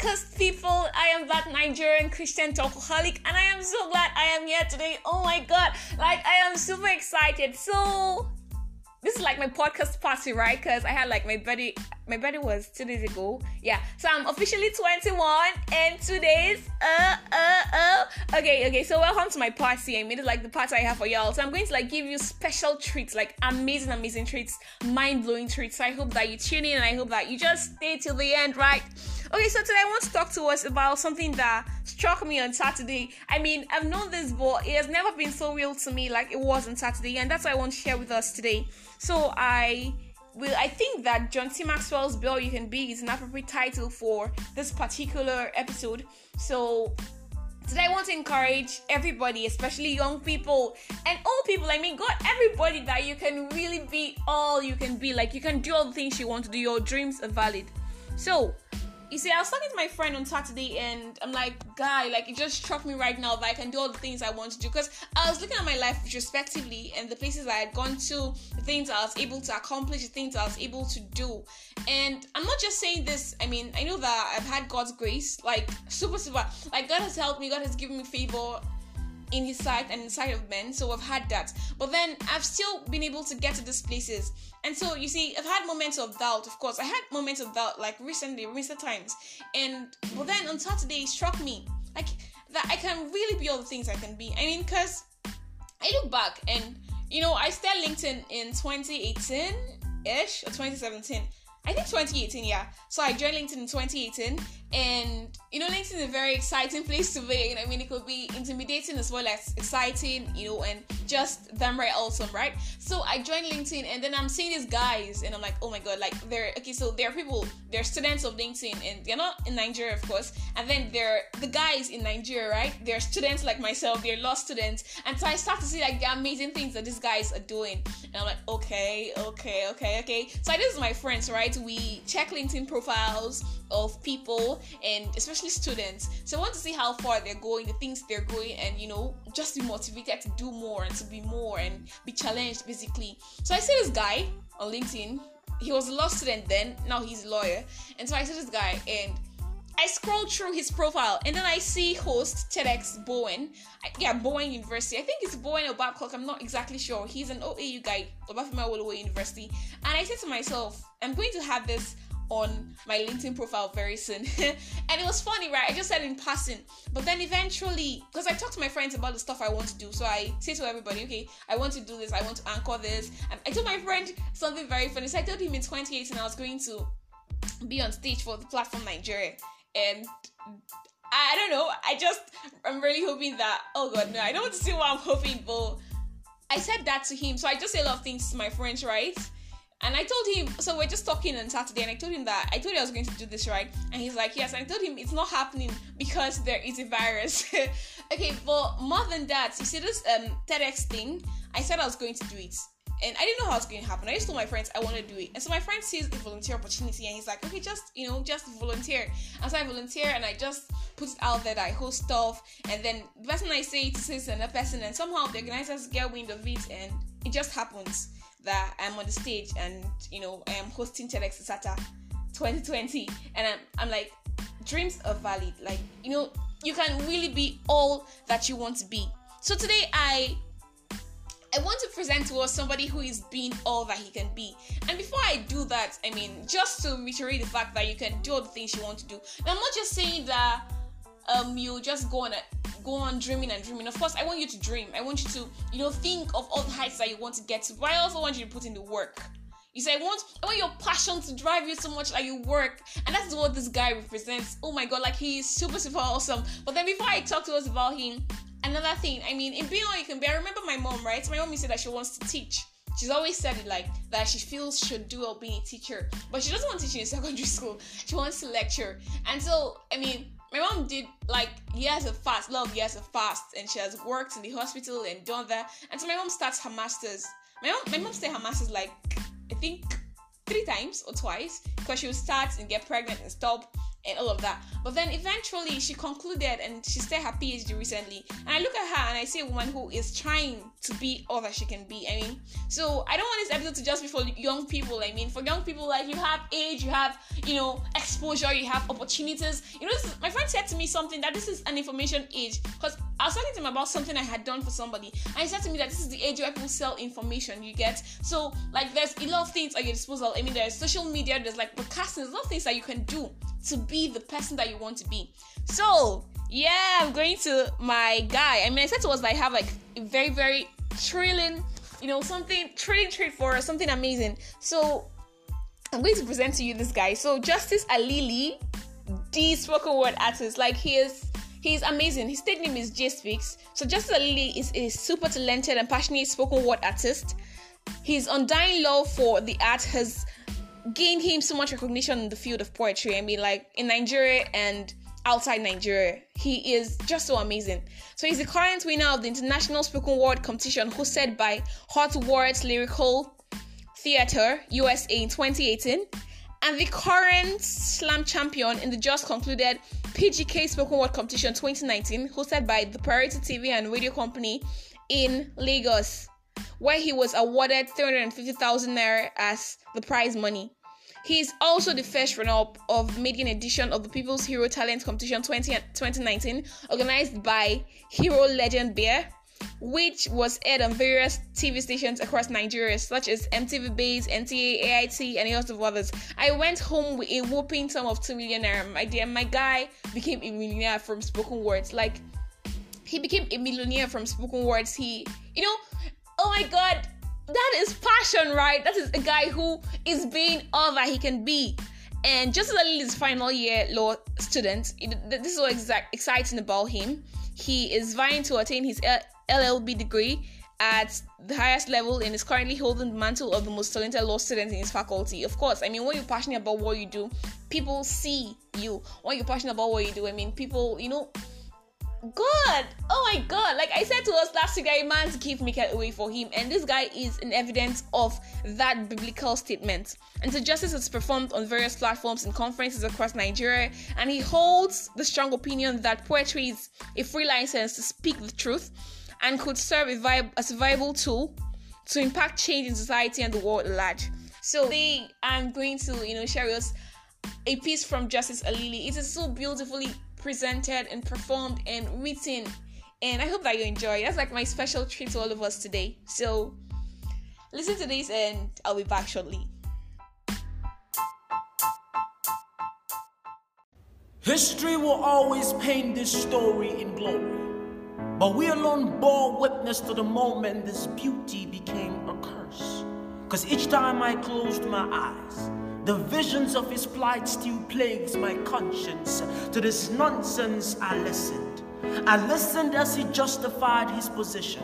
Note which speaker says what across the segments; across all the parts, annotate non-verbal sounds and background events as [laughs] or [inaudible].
Speaker 1: podcast people. I am that Nigerian Christian talkaholic, and I am so glad I am here today. Oh my god, like I am super excited. So this is like my podcast party, right? Because I had like my birthday. My birthday was two days ago. Yeah, so I'm officially 21 and two days. Uh, uh, uh. Okay, okay. So welcome to my party. I made it like the party I have for y'all. So I'm going to like give you special treats, like amazing, amazing treats, mind blowing treats. So I hope that you tune in and I hope that you just stay till the end, right? Okay, so today I want to talk to us about something that struck me on Saturday. I mean, I've known this, but it has never been so real to me like it was on Saturday, and that's what I want to share with us today. So I will I think that John C. Maxwell's Be All You Can Be is an appropriate title for this particular episode. So Today, I want to encourage everybody, especially young people and old people. I mean, God, everybody, that you can really be all you can be. Like, you can do all the things you want to do. Your dreams are valid. So, you see, I was talking to my friend on Saturday, and I'm like, guy, like it just struck me right now that I can do all the things I want to do. Because I was looking at my life retrospectively and the places I had gone to, the things I was able to accomplish, the things I was able to do. And I'm not just saying this. I mean, I know that I've had God's grace, like super, super. Like God has helped me. God has given me favor in his sight and in sight of men. So I've had that. But then I've still been able to get to these places. And so you see, I've had moments of doubt, of course. I had moments of doubt like recently, recent times. And but then on Saturday it struck me like that I can really be all the things I can be. I mean, cause I look back and you know, I started LinkedIn in 2018 ish or 2017. I think 2018, yeah. So I joined LinkedIn in 2018, and you know, LinkedIn is a very exciting place to be. I mean, it could be intimidating as well as exciting, you know, and just them very awesome, right? So I joined LinkedIn, and then I'm seeing these guys, and I'm like, oh my god, like they're okay. So there are people, they're students of LinkedIn, and they're not in Nigeria, of course. And then they're the guys in Nigeria, right? They're students like myself, they're law students, and so I start to see like the amazing things that these guys are doing, and I'm like, okay, okay, okay, okay. So I this is my friends, right? We check LinkedIn profiles of people and especially students. So I want to see how far they're going, the things they're going, and you know, just be motivated to do more and to be more and be challenged basically. So I see this guy on LinkedIn. He was a law student then, now he's a lawyer. And so I see this guy and I scroll through his profile and then I see host TEDx Bowen. I, yeah, Bowen University. I think it's Bowen or Babcock. I'm not exactly sure. He's an OAU guy, Obafemi Awolowo University. And I said to myself, I'm going to have this on my LinkedIn profile very soon. [laughs] and it was funny, right? I just said in passing. But then eventually, because I talked to my friends about the stuff I want to do, so I say to everybody, okay, I want to do this, I want to anchor this. And I told my friend something very funny. So I told him in 2018 I was going to be on stage for the platform Nigeria. And I don't know, I just, I'm really hoping that, oh god, no, I don't want to say what I'm hoping, but I said that to him. So I just say a lot of things to my friends, right? And I told him, so we're just talking on Saturday, and I told him that I told I was going to do this, right? And he's like, yes. And I told him it's not happening because there is a virus. [laughs] okay, but more than that, you see this um TEDx thing. I said I was going to do it, and I didn't know how it's going to happen. I just told my friends I want to do it, and so my friend sees the volunteer opportunity, and he's like, okay, just you know, just volunteer. And so I volunteer, and I just put it out there that I host stuff, and then the person I say it to another person, and somehow the organizers get wind of it, and it just happens that I'm on the stage and you know I am hosting TEDx Sata 2020 and I'm, I'm like dreams are valid like you know you can really be all that you want to be so today I I want to present to us somebody who is being all that he can be. And before I do that, I mean, just to reiterate the fact that you can do all the things you want to do. Now, I'm not just saying that um you just go on a go on dreaming and dreaming. Of course, I want you to dream. I want you to, you know, think of all the heights that you want to get to. But I also want you to put in the work. You say, I want, I want your passion to drive you so much that you work. And that's what this guy represents. Oh my god, like he's super, super awesome. But then before I talk to us about him, another thing, I mean, in being all you can be, I remember my mom, right? My mom said that she wants to teach. She's always said it like that she feels should do well being a teacher, but she doesn't want to teach in secondary [laughs] school. She wants to lecture. And so, I mean, my mom did like years of fast, love years of fast, and she has worked in the hospital and done that. And so my mom starts her masters. My mom, my mom started her masters like I think three times or twice because she would start and get pregnant and stop. And all of that. But then eventually she concluded and she started her PhD recently. And I look at her and I see a woman who is trying to be all that she can be. I mean, so I don't want this episode to just be for young people. I mean, for young people, like you have age, you have, you know, exposure, you have opportunities. You know, is, my friend said to me something that this is an information age because I was talking to him about something I had done for somebody, and he said to me that this is the age where people sell information. You get so like there's a lot of things at your disposal. I mean, there's social media, there's like podcasting, there's a lot of things that you can do to be the person that you want to be. So yeah, I'm going to my guy. I mean, I said to us that I have like a very very thrilling, you know, something thrilling trade for something amazing. So I'm going to present to you this guy. So Justice Alili, the spoken word artist, like he is He's amazing. His stage name is JaySpeaks. So Justice Alili is a super talented and passionate spoken word artist. His undying love for the art has gained him so much recognition in the field of poetry. I mean, like in Nigeria and outside Nigeria. He is just so amazing. So he's the current winner of the International Spoken Word Competition hosted by Hot Words Lyrical Theatre USA in 2018 and the current slam champion in the just concluded PGK Spoken Word Competition 2019, hosted by the Priority TV and Radio Company in Lagos, where he was awarded 350,000 naira as the prize money. He is also the first runner-up of maiden edition of the People's Hero Talent Competition 20, 2019, organized by Hero Legend Bear which was aired on various TV stations across Nigeria, such as MTV Base, NTA, AIT, and a lot of others. I went home with a whooping sum of 2 million naira. My dear, my guy became a millionaire from spoken words. Like, he became a millionaire from spoken words. He, you know, oh my god, that is passion, right? That is a guy who is being all that he can be. And just as his final year law student, this is what exact exciting about him. He is vying to attain his LLB degree at the highest level and is currently holding the mantle of the most talented law student in his faculty. Of course, I mean, when you're passionate about what you do, people see you. When you're passionate about what you do, I mean, people, you know, God, oh my God! Like I said to us last week, I man's give it away for him, and this guy is an evidence of that biblical statement. And so Justice is performed on various platforms and conferences across Nigeria, and he holds the strong opinion that poetry is a free license to speak the truth and could serve as a viable tool to impact change in society and the world at large. So today I'm going to, you know, share us a piece from Justice Alili. It is so beautifully presented and performed and written, and I hope that you enjoy. That's like my special treat to all of us today. So listen to this, and I'll be back shortly.
Speaker 2: History will always paint this story in glory. But we alone bore witness to the moment this beauty became a curse. Cause each time I closed my eyes, the visions of his plight still plagues my conscience. To this nonsense I listened. I listened as he justified his position.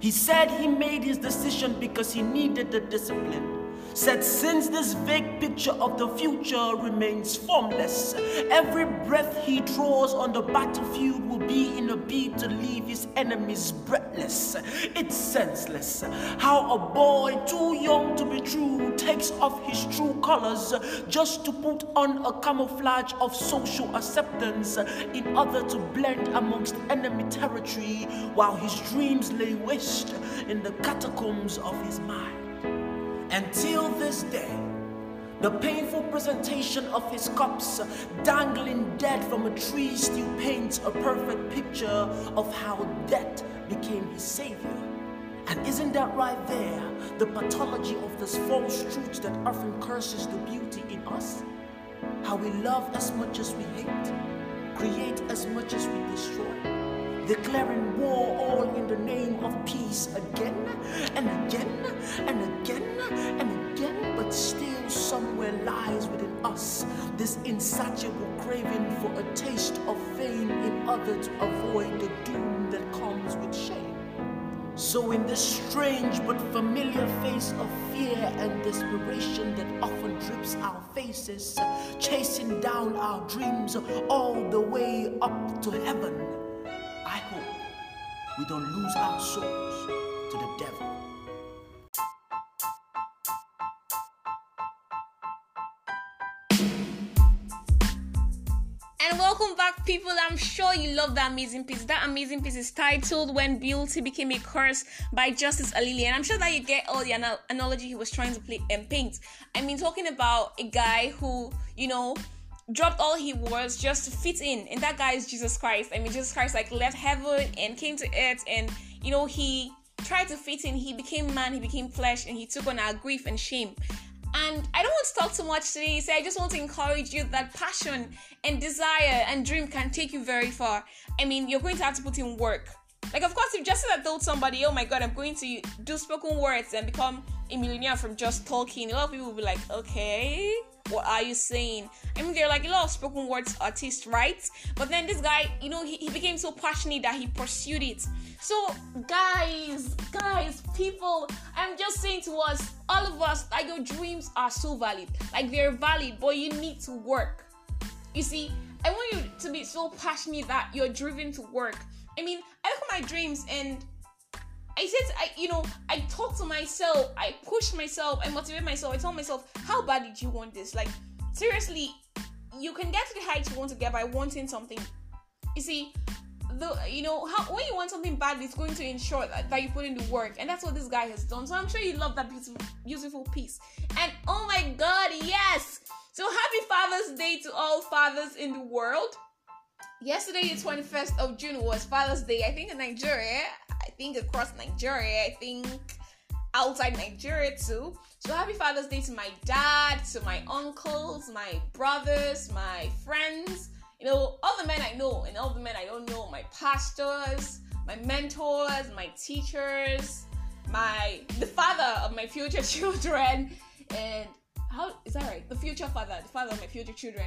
Speaker 2: He said he made his decision because he needed the discipline said since this vague picture of the future remains formless, every breath he draws on the battlefield will be in a bid to leave his enemies breathless. It's senseless how a boy too young to be true takes off his true colors just to put on a camouflage of social acceptance in order to blend amongst enemy territory while his dreams lay waste in the catacombs of his mind. Until this day, the painful presentation of his cups dangling dead from a tree still paints a perfect picture of how death became his savior. And isn't that right there the pathology of this false truth that often curses the beauty in us? How we love as much as we hate, create as much as we destroy declaring war all in the name of peace again and again and again and again, but still somewhere lies within us this insatiable craving for a taste of fame in order to avoid the doom that comes with shame. So, in this strange but familiar face of fear and desperation that often drips our faces, chasing down our dreams all the way up to heaven we don't lose our souls to the devil.
Speaker 1: And welcome back, people. I'm sure you love that amazing piece. That amazing piece is titled When Beauty Became a Curse by Justice Alili. And I'm sure that you get all the anal- analogy he was trying to play and paint. I mean, talking about a guy who, you know, dropped all he was just to fit in. And that guy is Jesus Christ. I mean, Jesus Christ like left heaven and came to earth and, you know, he tried to fit in. He became man, he became flesh, and he took on our grief and shame. And I don't want to talk too much today, so I just want to encourage you that passion and desire and dream can take you very far. I mean, you're going to have to put in work. Like, of course, if just had told somebody, oh my god, I'm going to do spoken words and become a millionaire from just talking, a lot of people will be like, okay, what are you saying? I mean, they're like a lot of spoken words artists, right? But then this guy, you know, he, he became so passionate that he pursued it. So, guys, guys, people, I'm just saying to us, all of us, like your dreams are so valid. Like they're valid, but you need to work. You see, I want you to be so passionate that you're driven to work. I mean, I look at my dreams and I said, I you know, I talk to myself, I push myself, I motivate myself. I tell myself, how bad did you want this? Like, seriously, you can get to the heights you want to get by wanting something. You see, the you know how when you want something bad, it's going to ensure that, that you put in the work, and that's what this guy has done. So I'm sure you love that beautiful, beautiful piece. And oh my God, yes! So happy Father's Day to all fathers in the world. Yesterday, the 21st of June was Father's Day. I think in Nigeria, think across Nigeria, I think outside Nigeria too. So happy Father's Day to my dad, to my uncles, my brothers, my friends you know, all the men I know and all the men I don't know, my pastors, my mentors, my teachers, my the father of my future [laughs] children, and how is that right? The future father, the father of my future children.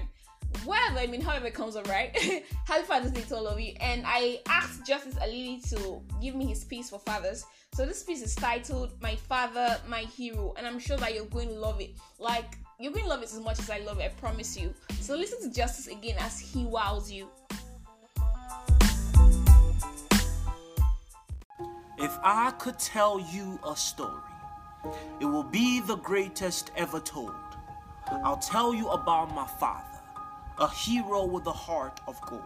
Speaker 1: Whatever, I mean, however it comes up, right? [laughs] Happy Father's Day to all of you. And I asked Justice Alili to give me his piece for fathers. So this piece is titled My Father, My Hero, and I'm sure that you're going to love it. Like you're going to love it as much as I love it, I promise you. So listen to Justice again as he wows you.
Speaker 2: If I could tell you a story, it will be the greatest ever told. I'll tell you about my father, a hero with a heart of gold.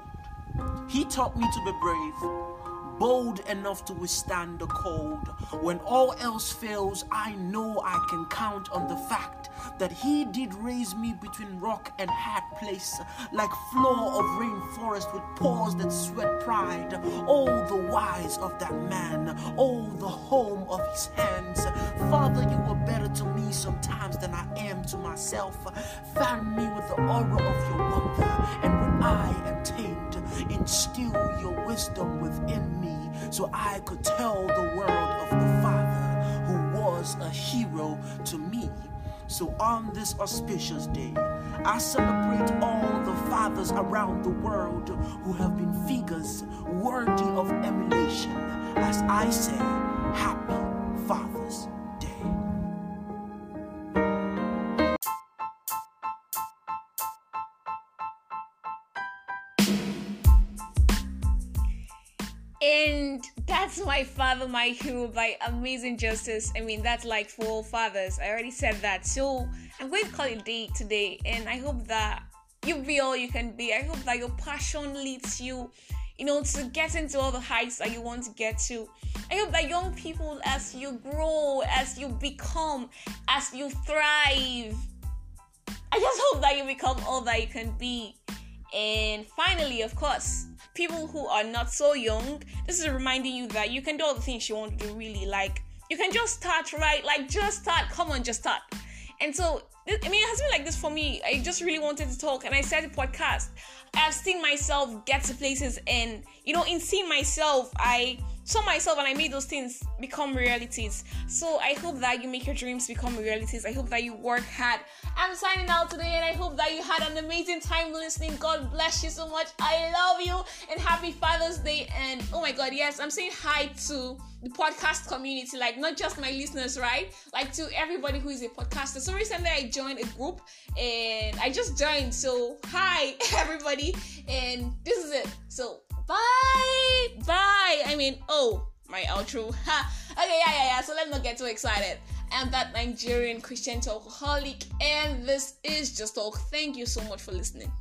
Speaker 2: He taught me to be brave bold enough to withstand the cold. When all else fails, I know I can count on the fact that he did raise me between rock and hard place, like floor of rainforest with paws that sweat pride. Oh, the wise of that man, oh, the home of his hands. Father, you were better to me sometimes than I am to myself. Fan me with the aura of your wonder, and when I am tamed, instill your wisdom within me so I could tell the world of the Father who was a hero to me. So on this auspicious day, I celebrate all the fathers around the world who have been figures worthy of emulation as I say, Happy
Speaker 1: my father, my hero by Amazing Justice. I mean, that's like for all fathers. I already said that. So I'm going to call it day today, and I hope that you be all you can be. I hope that your passion leads you, you know, to get into all the heights that you want to get to. I hope that young people, as you grow, as you become, as you thrive, I just hope that you become all that you can be. And finally, of course, people who are not so young, this is reminding you that you can do all the things you want to do really. Like, you can just start, right? Like, just start. Come on, just start. And so, I mean, it has been like this for me. I just really wanted to talk, and I started a podcast. I've seen myself get to places, and you know, in seeing myself, I saw myself and I made those things become realities. So I hope that you make your dreams become realities. I hope that you work hard. I'm signing out today and I hope that you had an amazing time listening. God bless you so much. I love you and happy Father's Day. And oh my God, yes, I'm saying hi to the podcast community, like not just my listeners, right? Like to everybody who is a podcaster. So recently I joined a group and I just joined. So hi [laughs] everybody, and this is it. So bye, bye. I mean, oh, my outro. [laughs] Ha. Okay, yeah, yeah, yeah. So let's not get too excited. I'm that Nigerian Christian talkaholic, and this is Just Talk. Thank you so much for listening.